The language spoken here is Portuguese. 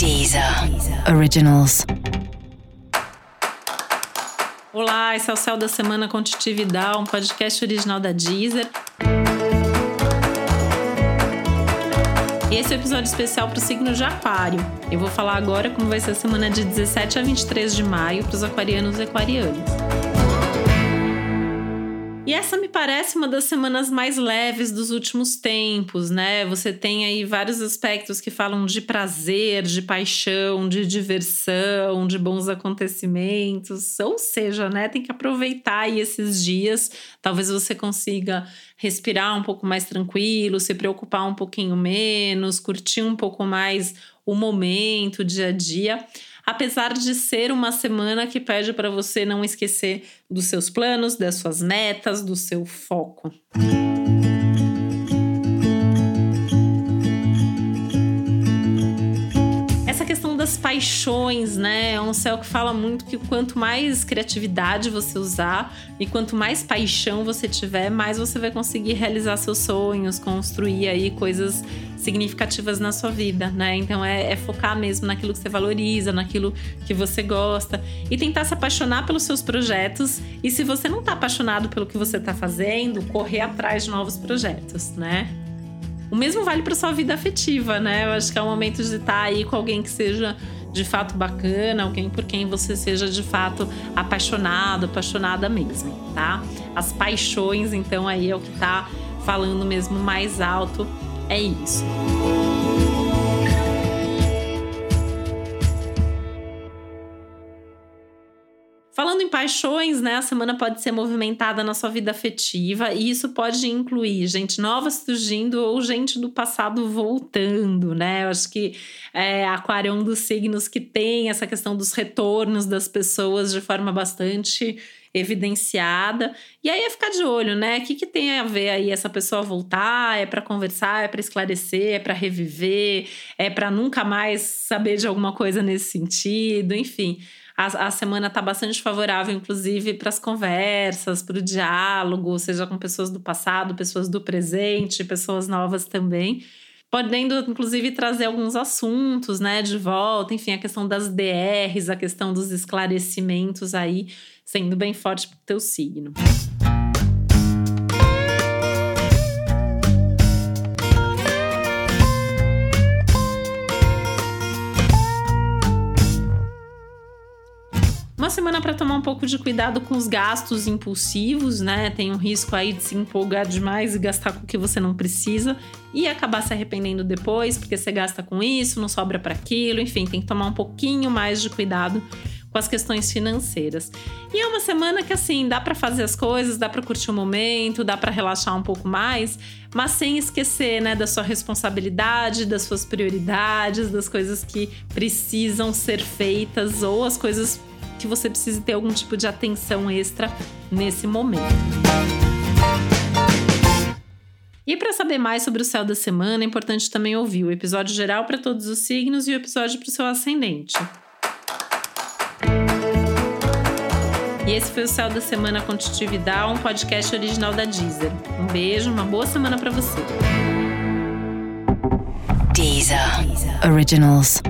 Deezer Originals. Olá, esse é o Céu da Semana com Titi Vidal, um podcast original da Deezer. Esse é o episódio especial para o signo de Aquário. Eu vou falar agora como vai ser a semana de 17 a 23 de maio para os aquarianos e aquarianas. E essa me parece uma das semanas mais leves dos últimos tempos, né? Você tem aí vários aspectos que falam de prazer, de paixão, de diversão, de bons acontecimentos. Ou seja, né, tem que aproveitar aí esses dias. Talvez você consiga respirar um pouco mais tranquilo, se preocupar um pouquinho menos, curtir um pouco mais o momento, o dia a dia apesar de ser uma semana que pede para você não esquecer dos seus planos, das suas metas, do seu foco. das paixões, né? É um céu que fala muito que quanto mais criatividade você usar e quanto mais paixão você tiver, mais você vai conseguir realizar seus sonhos, construir aí coisas significativas na sua vida, né? Então é, é focar mesmo naquilo que você valoriza, naquilo que você gosta e tentar se apaixonar pelos seus projetos. E se você não tá apaixonado pelo que você tá fazendo, correr atrás de novos projetos, né? O mesmo vale para sua vida afetiva, né? Eu acho que é o momento de estar aí com alguém que seja de fato bacana, alguém por quem você seja de fato apaixonado, apaixonada mesmo, tá? As paixões, então, aí é o que tá falando mesmo mais alto, é Falando em paixões, né? A semana pode ser movimentada na sua vida afetiva e isso pode incluir gente nova surgindo ou gente do passado voltando, né? Eu acho que é, Aquário é um dos signos que tem essa questão dos retornos das pessoas de forma bastante evidenciada. E aí é ficar de olho, né? O que, que tem a ver aí essa pessoa voltar? É para conversar, é para esclarecer, é para reviver, é para nunca mais saber de alguma coisa nesse sentido, enfim a, a semana está bastante favorável, inclusive, para as conversas, para o diálogo, seja com pessoas do passado, pessoas do presente, pessoas novas também. Podendo, inclusive, trazer alguns assuntos, né, de volta, enfim, a questão das DRs, a questão dos esclarecimentos aí, sendo bem forte para o teu signo. Uma semana para tomar um pouco de cuidado com os gastos impulsivos, né? Tem um risco aí de se empolgar demais e gastar com o que você não precisa e acabar se arrependendo depois, porque você gasta com isso, não sobra para aquilo, enfim, tem que tomar um pouquinho mais de cuidado com as questões financeiras. E é uma semana que assim, dá para fazer as coisas, dá para curtir o momento, dá para relaxar um pouco mais, mas sem esquecer, né, da sua responsabilidade, das suas prioridades, das coisas que precisam ser feitas ou as coisas que você precise ter algum tipo de atenção extra nesse momento. E para saber mais sobre o céu da semana, é importante também ouvir o episódio geral para todos os signos e o episódio para o seu ascendente. E esse foi o Céu da Semana com um podcast original da Deezer. Um beijo, uma boa semana para você. Deezer. Originals.